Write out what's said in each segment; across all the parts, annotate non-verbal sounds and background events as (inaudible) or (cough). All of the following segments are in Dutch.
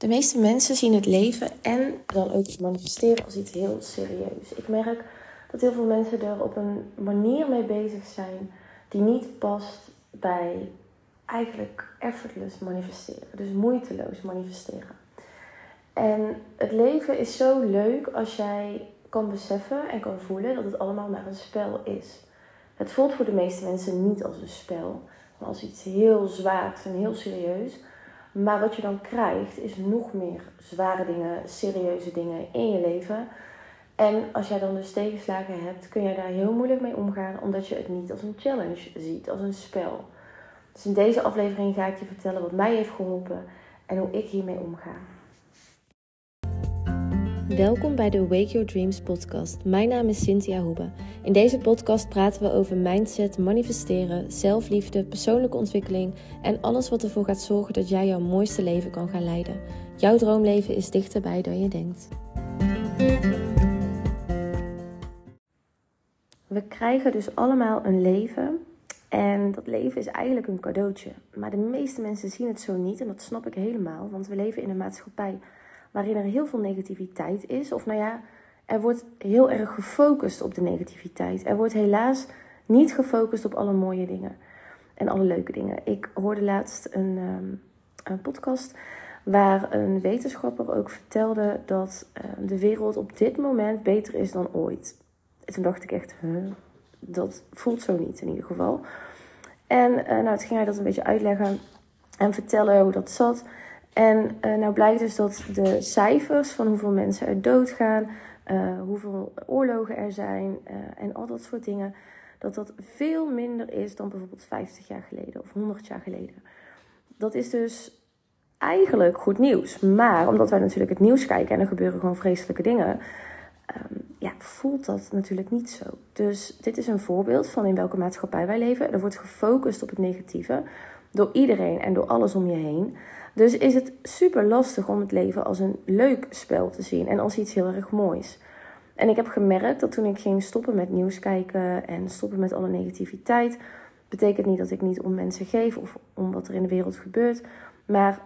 De meeste mensen zien het leven en dan ook het manifesteren als iets heel serieus. Ik merk dat heel veel mensen er op een manier mee bezig zijn die niet past bij eigenlijk effortless manifesteren. Dus moeiteloos manifesteren. En het leven is zo leuk als jij kan beseffen en kan voelen dat het allemaal maar een spel is. Het voelt voor de meeste mensen niet als een spel, maar als iets heel zwaars en heel serieus. Maar wat je dan krijgt is nog meer zware dingen, serieuze dingen in je leven. En als jij dan dus tegenslagen hebt, kun je daar heel moeilijk mee omgaan, omdat je het niet als een challenge ziet, als een spel. Dus in deze aflevering ga ik je vertellen wat mij heeft geholpen en hoe ik hiermee omga. Welkom bij de Wake Your Dreams podcast. Mijn naam is Cynthia Hoebe. In deze podcast praten we over mindset, manifesteren, zelfliefde, persoonlijke ontwikkeling en alles wat ervoor gaat zorgen dat jij jouw mooiste leven kan gaan leiden. Jouw droomleven is dichterbij dan je denkt. We krijgen dus allemaal een leven en dat leven is eigenlijk een cadeautje. Maar de meeste mensen zien het zo niet en dat snap ik helemaal, want we leven in een maatschappij waarin er heel veel negativiteit is. Of nou ja, er wordt heel erg gefocust op de negativiteit. Er wordt helaas niet gefocust op alle mooie dingen en alle leuke dingen. Ik hoorde laatst een, um, een podcast waar een wetenschapper ook vertelde dat uh, de wereld op dit moment beter is dan ooit. En toen dacht ik echt, huh, dat voelt zo niet in ieder geval. En uh, nou, het ging hij dat een beetje uitleggen en vertellen hoe dat zat. En uh, nou blijkt dus dat de cijfers van hoeveel mensen er doodgaan, uh, hoeveel oorlogen er zijn uh, en al dat soort dingen, dat dat veel minder is dan bijvoorbeeld 50 jaar geleden of 100 jaar geleden. Dat is dus eigenlijk goed nieuws. Maar omdat wij natuurlijk het nieuws kijken en er gebeuren gewoon vreselijke dingen, um, ja, voelt dat natuurlijk niet zo. Dus dit is een voorbeeld van in welke maatschappij wij leven. Er wordt gefocust op het negatieve door iedereen en door alles om je heen. Dus is het super lastig om het leven als een leuk spel te zien en als iets heel erg moois. En ik heb gemerkt dat toen ik ging stoppen met nieuws kijken en stoppen met alle negativiteit, betekent niet dat ik niet om mensen geef of om wat er in de wereld gebeurt, maar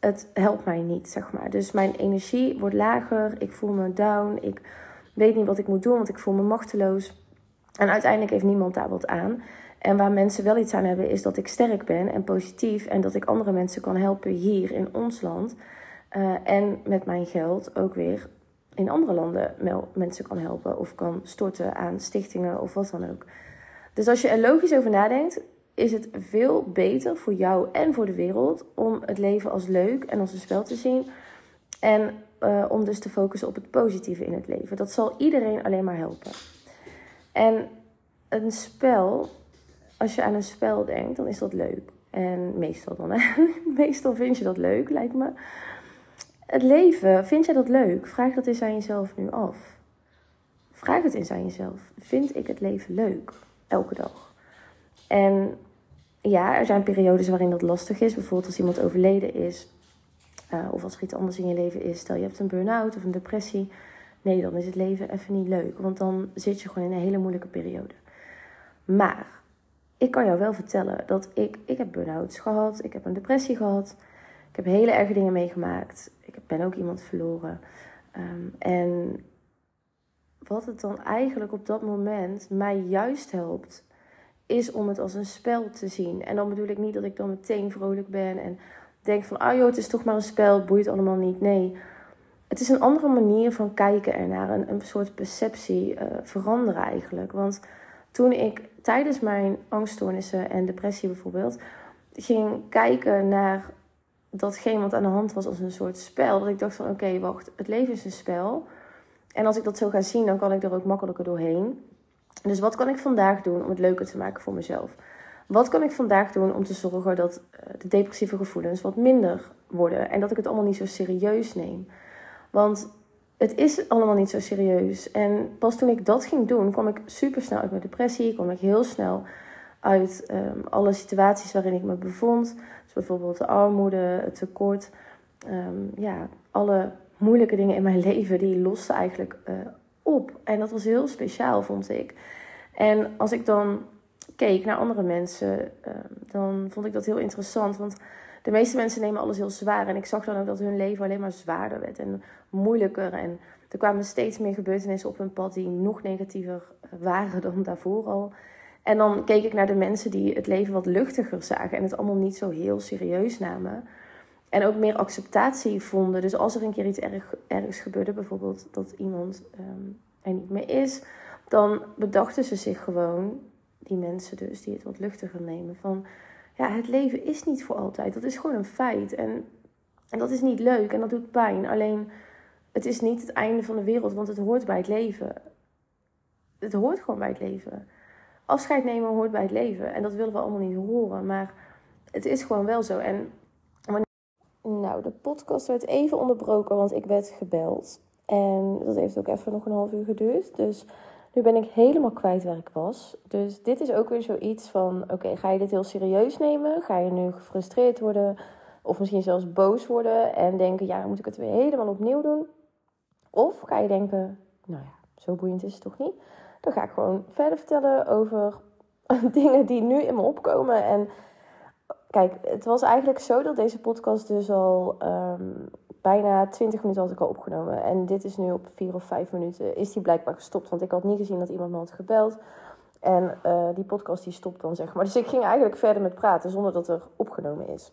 het helpt mij niet, zeg maar. Dus mijn energie wordt lager, ik voel me down, ik weet niet wat ik moet doen, want ik voel me machteloos. En uiteindelijk heeft niemand daar wat aan. En waar mensen wel iets aan hebben, is dat ik sterk ben en positief. En dat ik andere mensen kan helpen hier in ons land. Uh, en met mijn geld ook weer in andere landen mensen kan helpen. Of kan storten aan stichtingen of wat dan ook. Dus als je er logisch over nadenkt, is het veel beter voor jou en voor de wereld om het leven als leuk en als een spel te zien. En uh, om dus te focussen op het positieve in het leven. Dat zal iedereen alleen maar helpen. En een spel als je aan een spel denkt, dan is dat leuk. En meestal dan, hè? (laughs) meestal vind je dat leuk, lijkt me. Het leven, vind jij dat leuk? Vraag dat eens aan jezelf nu af. Vraag het eens aan jezelf. Vind ik het leven leuk? Elke dag. En ja, er zijn periodes waarin dat lastig is. Bijvoorbeeld als iemand overleden is. Uh, of als er iets anders in je leven is. Stel je hebt een burn-out of een depressie. Nee, dan is het leven even niet leuk. Want dan zit je gewoon in een hele moeilijke periode. Maar ik kan jou wel vertellen dat ik, ik heb burn-outs gehad, ik heb een depressie gehad, ik heb hele erge dingen meegemaakt, ik ben ook iemand verloren. Um, en wat het dan eigenlijk op dat moment mij juist helpt, is om het als een spel te zien. En dan bedoel ik niet dat ik dan meteen vrolijk ben en denk van, ah joh, het is toch maar een spel, boeit allemaal niet. Nee, het is een andere manier van kijken ernaar, een, een soort perceptie uh, veranderen eigenlijk. Want toen ik tijdens mijn angststoornissen en depressie bijvoorbeeld ging kijken naar datgene wat aan de hand was als een soort spel, dat ik dacht van oké, wacht, het leven is een spel. En als ik dat zo ga zien, dan kan ik er ook makkelijker doorheen. Dus wat kan ik vandaag doen om het leuker te maken voor mezelf? Wat kan ik vandaag doen om te zorgen dat eh, de depressieve gevoelens wat minder worden en dat ik het allemaal niet zo serieus neem? Want het is allemaal niet zo serieus. En pas toen ik dat ging doen, kwam ik super snel uit mijn depressie. Kwam ik heel snel uit um, alle situaties waarin ik me bevond. Dus bijvoorbeeld de armoede, het tekort. Um, ja, alle moeilijke dingen in mijn (laughs) leven, die losten eigenlijk uh, op. En dat was heel speciaal, vond ik. En als ik dan keek naar andere mensen, uh, dan vond ik dat heel interessant. Want de meeste mensen nemen alles heel zwaar. En ik zag dan ook dat hun leven alleen maar zwaarder werd en moeilijker. En er kwamen steeds meer gebeurtenissen op hun pad die nog negatiever waren dan daarvoor al. En dan keek ik naar de mensen die het leven wat luchtiger zagen en het allemaal niet zo heel serieus namen. En ook meer acceptatie vonden. Dus als er een keer iets erg, ergs gebeurde, bijvoorbeeld dat iemand um, er niet meer is, dan bedachten ze zich gewoon, die mensen dus, die het wat luchtiger nemen, van ja, het leven is niet voor altijd. Dat is gewoon een feit. En, en dat is niet leuk en dat doet pijn. Alleen, het is niet het einde van de wereld, want het hoort bij het leven. Het hoort gewoon bij het leven. Afscheid nemen hoort bij het leven. En dat willen we allemaal niet horen. Maar het is gewoon wel zo. En nou, de podcast werd even onderbroken, want ik werd gebeld. En dat heeft ook even nog een half uur geduurd. Dus nu ben ik helemaal kwijt waar ik was. Dus dit is ook weer zoiets van: oké, ga je dit heel serieus nemen? Ga je nu gefrustreerd worden? Of misschien zelfs boos worden en denken: ja, dan moet ik het weer helemaal opnieuw doen? Of ga je denken: nou ja, zo boeiend is het toch niet? Dan ga ik gewoon verder vertellen over (laughs) dingen die nu in me opkomen. En kijk, het was eigenlijk zo dat deze podcast dus al um, bijna 20 minuten had ik al opgenomen. En dit is nu op 4 of 5 minuten is die blijkbaar gestopt. Want ik had niet gezien dat iemand me had gebeld. En uh, die podcast die stopt dan, zeg maar. (laughs) Dus ik ging eigenlijk verder met praten zonder dat er opgenomen is.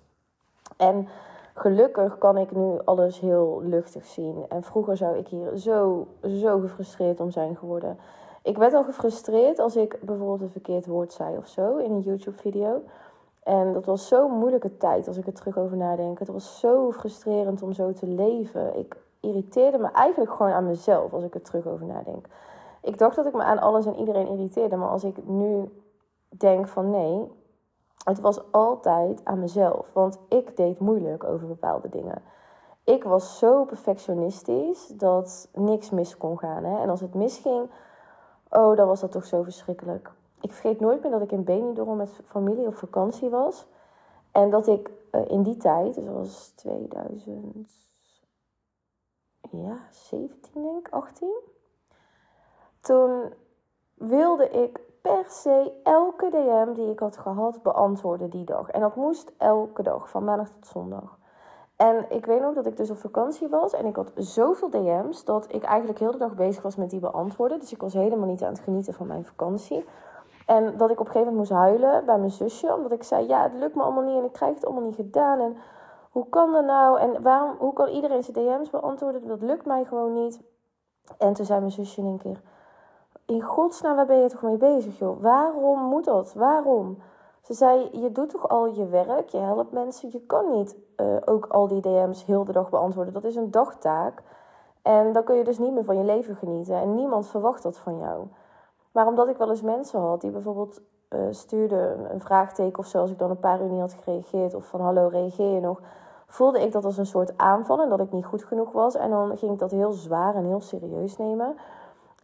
En gelukkig kan ik nu alles heel luchtig zien. En vroeger zou ik hier zo, zo gefrustreerd om zijn geworden. Ik werd al gefrustreerd als ik bijvoorbeeld een verkeerd woord zei of zo in een YouTube-video. En dat was zo'n moeilijke tijd als ik er terug over nadenk. Het was zo frustrerend om zo te leven. Ik irriteerde me eigenlijk gewoon aan mezelf als ik er terug over nadenk. Ik dacht dat ik me aan alles en iedereen irriteerde, maar als ik nu denk van nee, het was altijd aan mezelf. Want ik deed moeilijk over bepaalde dingen. Ik was zo perfectionistisch dat niks mis kon gaan. Hè? En als het misging, oh, dan was dat toch zo verschrikkelijk ik vergeet nooit meer dat ik in Benidorm met familie op vakantie was. En dat ik uh, in die tijd, dus dat was 2017 denk ik, 18. Toen wilde ik per se elke DM die ik had gehad beantwoorden die dag. En dat moest elke dag, van maandag tot zondag. En ik weet nog dat ik dus op vakantie was en ik had zoveel DM's dat ik eigenlijk heel de dag bezig was met die beantwoorden. Dus ik was helemaal niet aan het genieten van mijn vakantie. En dat ik op een gegeven moment moest huilen bij mijn zusje. Omdat ik zei, ja, het lukt me allemaal niet en ik krijg het allemaal niet gedaan. En hoe kan dat nou? En waarom, hoe kan iedereen zijn DM's beantwoorden? Dat lukt mij gewoon niet. En toen zei mijn zusje in een keer... In godsnaam, waar ben je toch mee bezig, joh? Waarom moet dat? Waarom? Ze zei, je doet toch al je werk, je helpt mensen. Je kan niet uh, ook al die DM's heel de dag beantwoorden. Dat is een dagtaak. En dan kun je dus niet meer van je leven genieten. En niemand verwacht dat van jou. Maar omdat ik wel eens mensen had die bijvoorbeeld uh, stuurden een vraagteken of zo, als ik dan een paar uur niet had gereageerd, of van hallo, reageer je nog, voelde ik dat als een soort aanval en dat ik niet goed genoeg was. En dan ging ik dat heel zwaar en heel serieus nemen.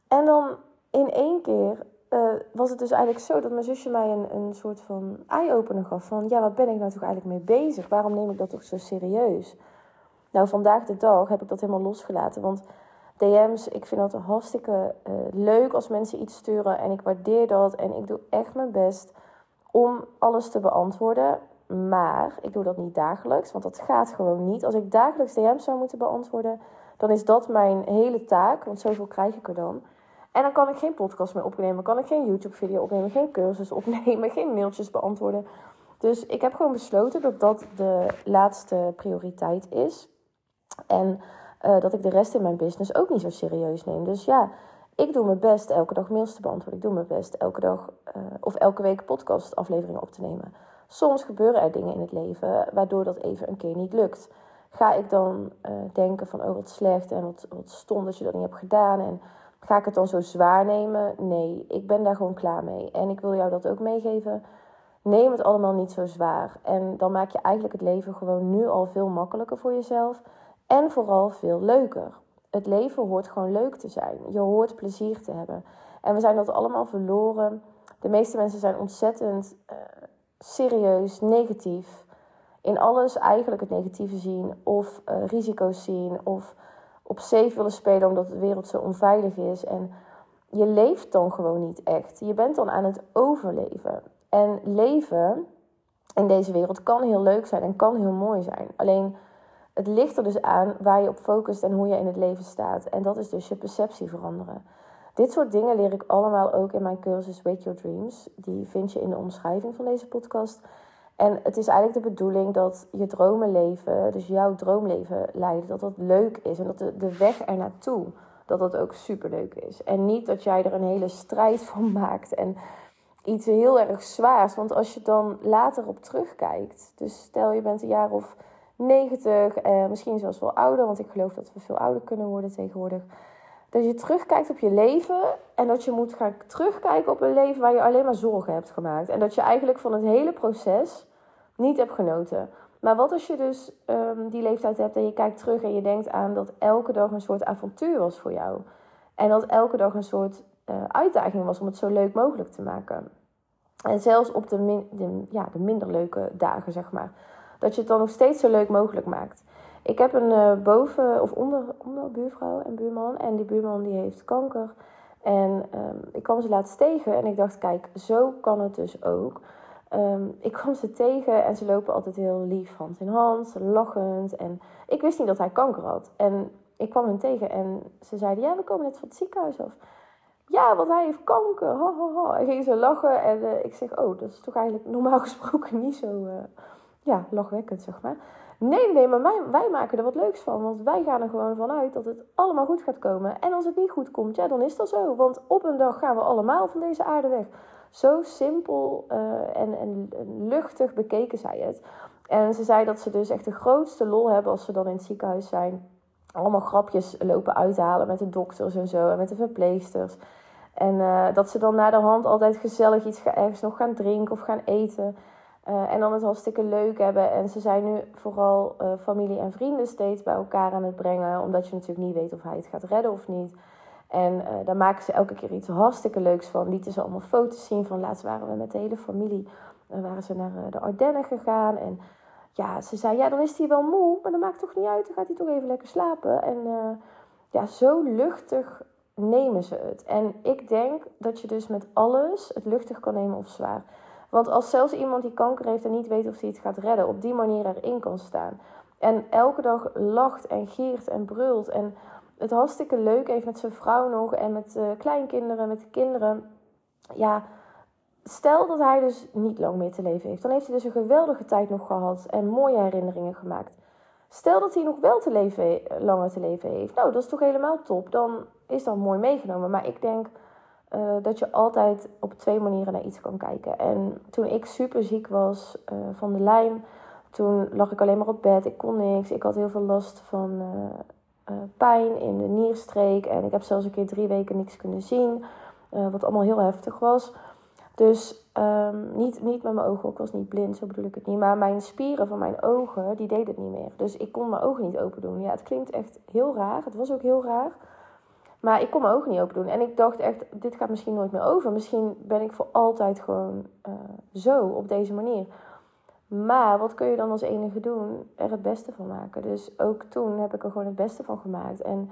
En dan in één keer uh, was het dus eigenlijk zo dat mijn zusje mij een, een soort van eye-opener gaf. Van ja, waar ben ik nou toch eigenlijk mee bezig? Waarom neem ik dat toch zo serieus? Nou, vandaag de dag heb ik dat helemaal losgelaten. Want DM's, ik vind dat hartstikke uh, leuk als mensen iets sturen en ik waardeer dat en ik doe echt mijn best om alles te beantwoorden. Maar ik doe dat niet dagelijks, want dat gaat gewoon niet. Als ik dagelijks DM's zou moeten beantwoorden, dan is dat mijn hele taak, want zoveel krijg ik er dan. En dan kan ik geen podcast meer opnemen, kan ik geen YouTube-video opnemen, geen cursus opnemen, (laughs) geen mailtjes beantwoorden. Dus ik heb gewoon besloten dat dat de laatste prioriteit is. En uh, dat ik de rest in mijn business ook niet zo serieus neem. Dus ja, ik doe mijn best elke dag mails te beantwoorden. Ik doe mijn best elke dag uh, of elke week podcastafleveringen op te nemen. Soms gebeuren er dingen in het leven waardoor dat even een keer niet lukt. Ga ik dan uh, denken van, oh wat slecht en wat, wat stom dat je dat niet hebt gedaan. En ga ik het dan zo zwaar nemen? Nee, ik ben daar gewoon klaar mee. En ik wil jou dat ook meegeven. Neem het allemaal niet zo zwaar. En dan maak je eigenlijk het leven gewoon nu al veel makkelijker voor jezelf. En vooral veel leuker. Het leven hoort gewoon leuk te zijn. Je hoort plezier te hebben. En we zijn dat allemaal verloren. De meeste mensen zijn ontzettend uh, serieus, negatief. In alles eigenlijk het negatieve zien. Of uh, risico's zien. Of op safe willen spelen omdat de wereld zo onveilig is. En je leeft dan gewoon niet echt. Je bent dan aan het overleven. En leven in deze wereld kan heel leuk zijn en kan heel mooi zijn. Alleen het ligt er dus aan waar je op focust en hoe je in het leven staat. En dat is dus je perceptie veranderen. Dit soort dingen leer ik allemaal ook in mijn cursus Wake Your Dreams. Die vind je in de omschrijving van deze podcast. En het is eigenlijk de bedoeling dat je dromen leven, dus jouw droomleven leiden, dat dat leuk is. En dat de, de weg er naartoe, dat dat ook superleuk is. En niet dat jij er een hele strijd van (laughs) maakt en iets heel erg zwaars. Want als je dan later op terugkijkt, dus stel je bent een jaar of 90, eh, misschien zelfs wel ouder, want ik geloof dat we veel ouder kunnen worden tegenwoordig. Dat je terugkijkt op je leven en dat je moet gaan terugkijken op een leven waar je alleen maar zorgen hebt gemaakt. En dat je eigenlijk van het hele proces niet hebt genoten. Maar wat als je dus um, die leeftijd hebt en je kijkt terug en je denkt aan dat elke dag een soort avontuur was voor jou. En dat elke dag een soort uh, uitdaging was om het zo leuk mogelijk te maken. En zelfs op de, ja, de minder leuke dagen, zeg maar. Dat je het dan nog steeds zo leuk mogelijk maakt. Ik heb een uh, boven- of onder, en buurman. En die buurman die heeft kanker. En um, ik kwam ze laatst tegen en ik dacht, kijk, zo kan het dus ook. Um, (laughs) ik kwam ze tegen en ze lopen altijd heel lief hand in hand, lachend. En ik wist niet dat hij kanker had. En ik kwam hen tegen en ze zeiden, ja, we komen net van het ziekenhuis af. Ja, want hij heeft kanker. Ha. En gingen ze lachen en uh, ik zeg, oh, dat is toch eigenlijk normaal (laughs) gesproken niet zo uh, ja, lachwekkend, zeg maar. Nee, nee, maar wij, wij maken er wat leuks van. Want wij gaan er gewoon vanuit dat het allemaal goed gaat komen. En als het niet goed komt, ja, dan is dat zo. Want op een dag gaan we allemaal van deze aarde weg. Zo simpel uh, en, en, luchtig bekeken zij het. En ze zei dat ze dus echt de grootste lol hebben als ze dan in het ziekenhuis zijn. Allemaal grapjes lopen uithalen met de dokters en zo en met de verpleegsters. En uh, dat ze dan na de hand altijd gezellig iets ergens nog gaan drinken of gaan eten. Uh, en dan het hartstikke leuk hebben. En ze zijn nu vooral uh, familie en vrienden steeds bij elkaar aan het brengen. Omdat je natuurlijk niet weet of hij het gaat redden of niet. En uh, daar maken ze elke keer iets hartstikke leuks van. Lieten ze allemaal foto's zien van laatst waren we met de hele familie. Waren ze naar de Ardennen gegaan. En ja, ze zei, ja dan is hij wel moe. Maar dat maakt toch niet uit. Dan gaat hij toch even lekker slapen. En ja, zo luchtig nemen ze het. En ik denk dat je dus met alles het luchtig kan nemen of zwaar. Want als zelfs iemand die kanker heeft en niet weet of hij het gaat redden, op die manier erin kan staan. En elke dag lacht en giert en brult. En het hartstikke leuk heeft met zijn vrouw nog en met uh, kleinkinderen, met de kinderen. Ja, stel dat hij dus niet lang meer te leven heeft. Dan heeft hij dus een geweldige tijd nog gehad en mooie herinneringen gemaakt. Stel dat hij nog wel te leven, langer te leven heeft. Nou, dat is toch helemaal top. Dan is dat mooi meegenomen. Maar ik denk uh, dat je altijd op twee manieren naar iets kan kijken. En toen ik super ziek was uh, van de lijm, toen lag ik alleen maar op bed. Ik kon niks. Ik had heel veel last van uh, pijn in de nierstreek. En ik heb zelfs een keer drie weken niks kunnen zien. wat allemaal heel heftig was. Dus um, niet, niet met mijn ogen, ik was niet blind, zo bedoel ik het niet. Maar mijn spieren van mijn ogen, die deden het niet meer. Dus ik kon mijn ogen niet open doen. Ja, het klinkt echt heel raar. Het was ook heel raar. Maar ik kon mijn ogen niet open doen. En ik dacht echt, dit gaat misschien nooit meer over. Misschien ben ik voor altijd gewoon uh, zo, op deze manier. Maar wat kun je dan als enige doen? Er het beste van maken. Dus ook toen heb ik er gewoon het beste van gemaakt. En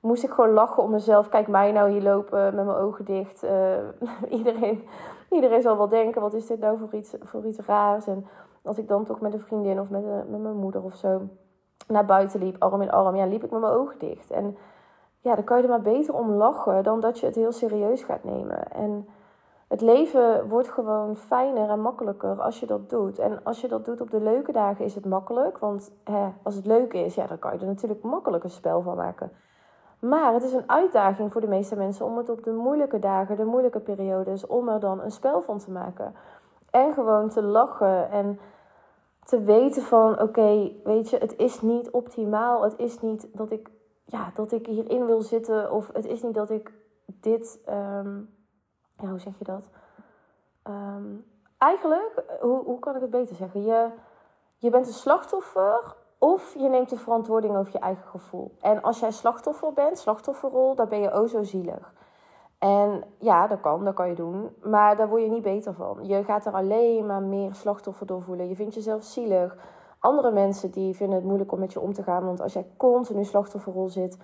moest ik gewoon lachen om mezelf. Kijk mij nou hier lopen met mijn ogen dicht. Uh, (laughs) iedereen, iedereen zal wel denken, wat is dit nou voor iets, voor iets raars? En als ik dan toch met een vriendin of met, met mijn moeder of zo naar buiten liep, arm in arm, ja, liep ik met mijn ogen dicht. En ja, dan kan je er maar beter om lachen dan dat je het heel serieus gaat nemen. En het leven wordt gewoon fijner en makkelijker als je dat doet. En als je dat doet op de leuke dagen is het makkelijk. Want hè, als het leuk is, ja, dan kan je er natuurlijk makkelijk een spel van maken. Maar het is een uitdaging voor de meeste mensen om het op de moeilijke dagen, de moeilijke periodes, om er dan een spel van te maken. En gewoon te lachen en te weten van, oké, weet je, het is niet optimaal. Het is niet dat ik ja, dat ik hierin wil zitten. Of het is niet dat ik dit. Um, ja, hoe zeg je dat? Um, eigenlijk, hoe, hoe kan ik het beter zeggen? Je, je bent een slachtoffer. Of je neemt de verantwoording over je eigen gevoel. En als jij slachtoffer bent, slachtofferrol, dan ben je oh zo zielig. En ja, dat kan, dat kan je doen. Maar daar word je niet beter van. Je gaat er alleen maar meer slachtoffer door voelen. Je vindt jezelf zielig andere mensen die vinden het moeilijk om met je om te gaan. Want als jij continu slachtofferrol zit,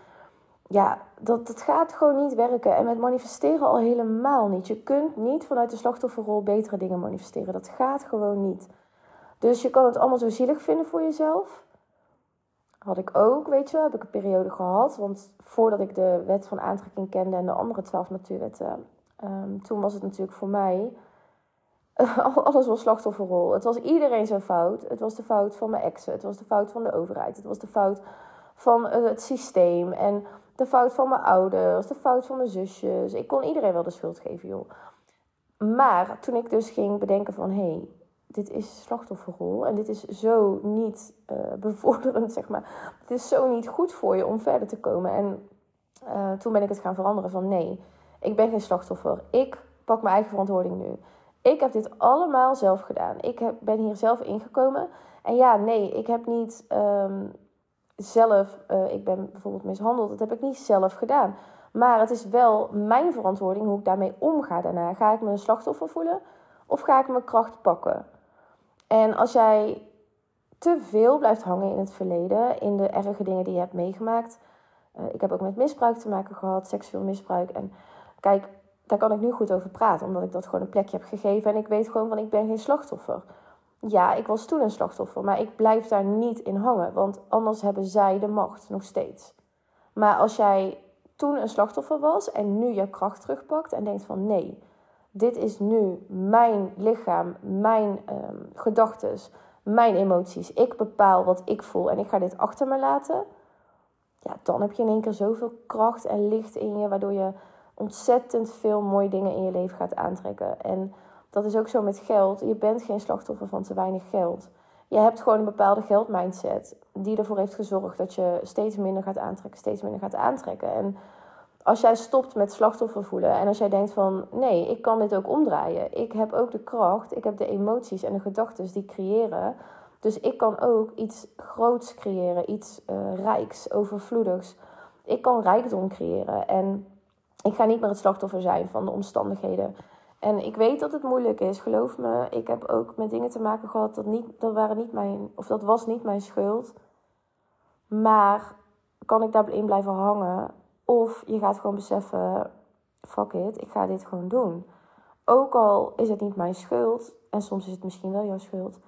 ja, dat, dat gaat gewoon niet werken. En met manifesteren al helemaal niet. Je kunt niet vanuit de slachtofferrol betere dingen manifesteren. Dat gaat gewoon niet. Dus je kan het allemaal zo zielig vinden voor jezelf. Had ik ook, weet je heb ik een periode gehad. Want voordat ik de wet van aantrekking kende en de andere twaalf natuurwetten, um, toen was het natuurlijk voor mij (laughs) alles was slachtofferrol. Het was iedereen zijn fout. Het was de fout van mijn exen. Het was de fout van de overheid. Het was de fout van eh, het systeem. En de fout van mijn ouders. De fout van mijn zusjes. Ik kon iedereen wel de schuld geven, joh. Maar toen ik dus ging bedenken van... hé, hey, dit is slachtofferrol. En dit is zo niet uh, bevorderend, (laughs) zeg maar. Het is zo niet goed voor je om verder te komen. En uh, toen ben ik het gaan veranderen van... nee, ik ben geen slachtoffer. Ik pak mijn eigen verantwoording nu. Ik heb dit allemaal zelf gedaan. Ik heb, ben hier zelf ingekomen. En ja, nee, ik heb niet um, zelf, uh, ik ben bijvoorbeeld mishandeld, dat heb ik niet zelf gedaan. Maar het is wel mijn verantwoording hoe ik daarmee omga daarna. Ga ik me een slachtoffer voelen of ga ik mijn kracht pakken? En als jij te veel blijft hangen in het verleden, in de erge dingen die je hebt meegemaakt. Uh, ik heb ook met misbruik te maken gehad, seksueel misbruik. En kijk, daar kan ik nu goed over praten, omdat ik dat gewoon een plekje heb gegeven en ik weet gewoon van ik ben geen slachtoffer. Ja, ik was toen een slachtoffer, maar ik blijf daar niet in hangen, want anders hebben zij de macht nog steeds. Maar als jij toen een slachtoffer was en nu je kracht terugpakt en denkt van nee, dit is nu mijn lichaam, mijn um, gedachten, mijn emoties. Ik bepaal wat ik voel en ik ga dit achter me laten. Ja, dan heb je in één keer zoveel kracht en licht in je, waardoor je ontzettend veel mooie dingen in je leven gaat aantrekken. En dat is ook zo met geld. Je bent geen slachtoffer van te weinig geld. Je hebt gewoon een bepaalde geldmindset die ervoor heeft gezorgd dat je steeds minder gaat aantrekken, steeds minder gaat aantrekken. En als jij stopt met slachtoffer voelen en als jij denkt van nee, ik kan dit ook omdraaien. Ik heb ook de kracht, ik heb de emoties en de gedachten die creëren. Dus ik kan ook iets groots creëren, iets uh, rijks, overvloedigs. Ik kan rijkdom creëren. En ik ga niet meer het slachtoffer zijn van de omstandigheden. En ik weet dat het moeilijk is, geloof me. Ik heb ook met dingen te maken gehad dat, niet, dat, waren niet mijn, of dat was niet mijn schuld. Maar kan ik daarin blijven hangen? Of je gaat gewoon beseffen: fuck it, ik ga dit gewoon doen. Ook al is het niet mijn schuld, en soms is het misschien wel jouw schuld,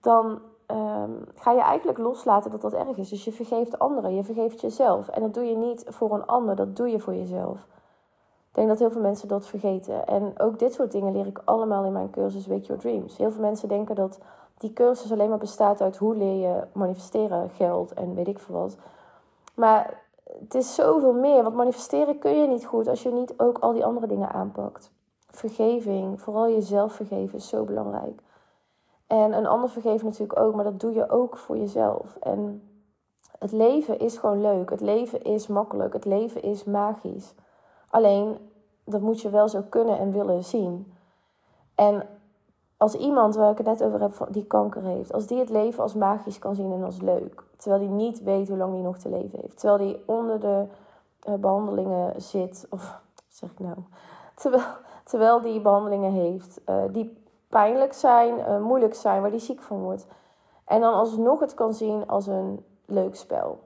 dan um, ga je eigenlijk loslaten dat dat erg is. Dus je vergeeft anderen, je vergeeft jezelf. En dat doe je niet voor een ander, dat doe je voor jezelf. Ik denk dat heel veel mensen dat vergeten. En ook dit soort dingen leer ik allemaal in mijn cursus Wake Your Dreams. Heel veel mensen denken dat die cursus alleen maar bestaat uit hoe leer je manifesteren, geld en weet ik veel wat. Maar het is zoveel meer. Want manifesteren kun je niet goed als je niet ook al die andere dingen aanpakt. Vergeving, vooral jezelf vergeven, is zo belangrijk. En een ander vergeven natuurlijk ook, maar dat doe je ook voor jezelf. En het leven is gewoon leuk. Het leven is makkelijk. Het leven is magisch. Alleen, dat moet je wel zo kunnen en willen zien. En als iemand, waar ik het net over heb, die kanker heeft, als die het leven als magisch kan zien en als leuk, terwijl die niet weet hoe lang die nog te leven heeft, terwijl die onder de uh, behandelingen zit, of (laughs) zeg ik nou, terwijl, terwijl die behandelingen heeft, uh, die pijnlijk zijn, uh, moeilijk zijn, waar die ziek van wordt, en dan alsnog het kan zien als een leuk spel.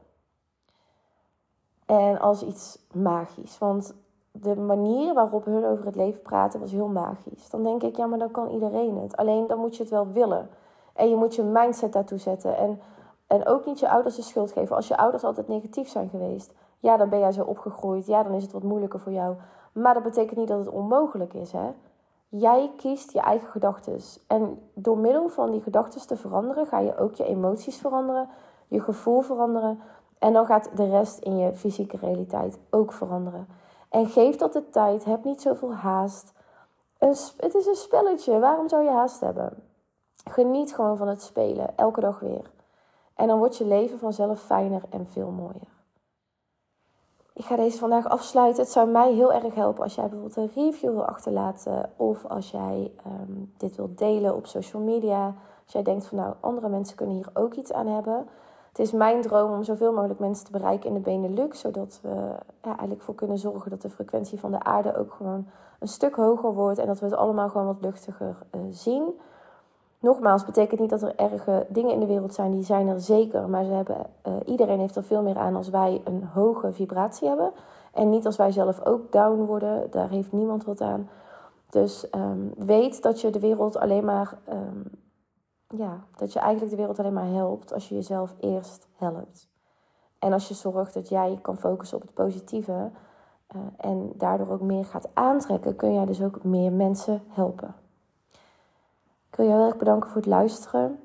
En als iets magisch. Want de manier waarop hun over het leven praten was heel magisch. Dan denk ik, ja, maar dan kan iedereen het. Alleen dan moet je het wel willen. En je moet je mindset daartoe zetten. En, en ook niet je ouders de schuld geven. Als je ouders altijd negatief zijn geweest, ja, dan ben jij zo opgegroeid. Ja, dan is het wat moeilijker voor jou. Maar dat betekent niet dat het onmogelijk is, hè. Jij kiest je eigen gedachten. En door middel van die gedachten te veranderen, ga je ook je emoties veranderen, je gevoel veranderen. En dan gaat de rest in je fysieke realiteit ook veranderen. En geef dat de tijd. Heb niet zoveel haast. het is een spelletje. Waarom zou je haast hebben? Geniet gewoon van het spelen. Elke dag weer. En dan wordt je leven vanzelf fijner en veel mooier. Ik ga deze vandaag afsluiten. Het zou mij heel erg helpen als jij bijvoorbeeld een review wil achterlaten. Of als jij um, dit wilt delen op social media. Als jij denkt van nou, andere mensen kunnen hier ook iets aan hebben. Het is mijn droom om zoveel mogelijk mensen te bereiken in de Benelux, zodat we ja, eigenlijk voor kunnen zorgen dat de frequentie van de aarde ook gewoon een stuk hoger wordt en dat we het allemaal gewoon wat luchtiger uh, zien. Nogmaals, betekent niet dat er erge dingen in de wereld zijn, die zijn er zeker, maar ze hebben, uh, iedereen heeft er veel meer aan als wij een hoge vibratie hebben. En niet als wij zelf ook down worden, daar heeft niemand wat aan. Dus um, weet dat je de wereld alleen maar um, ja, dat je eigenlijk de wereld alleen maar helpt als je jezelf eerst helpt. En als je zorgt dat jij kan focussen op het positieve uh, en daardoor ook meer gaat aantrekken, kun jij dus ook meer mensen helpen. Wil je heel erg bedanken voor het luisteren.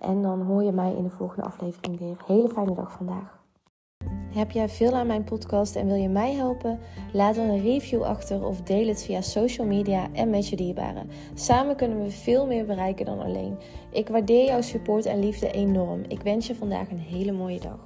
En dan hoor je mij in de volgende aflevering weer. Hele fijne dag vandaag. Heb jij veel aan mijn podcast en wil je mij helpen? Laat dan een review achter of deel het via social media en met je dierbaren. Samen kunnen we veel meer bereiken dan alleen. Ik waardeer jouw support en liefde enorm. Ik wens je vandaag een hele mooie dag.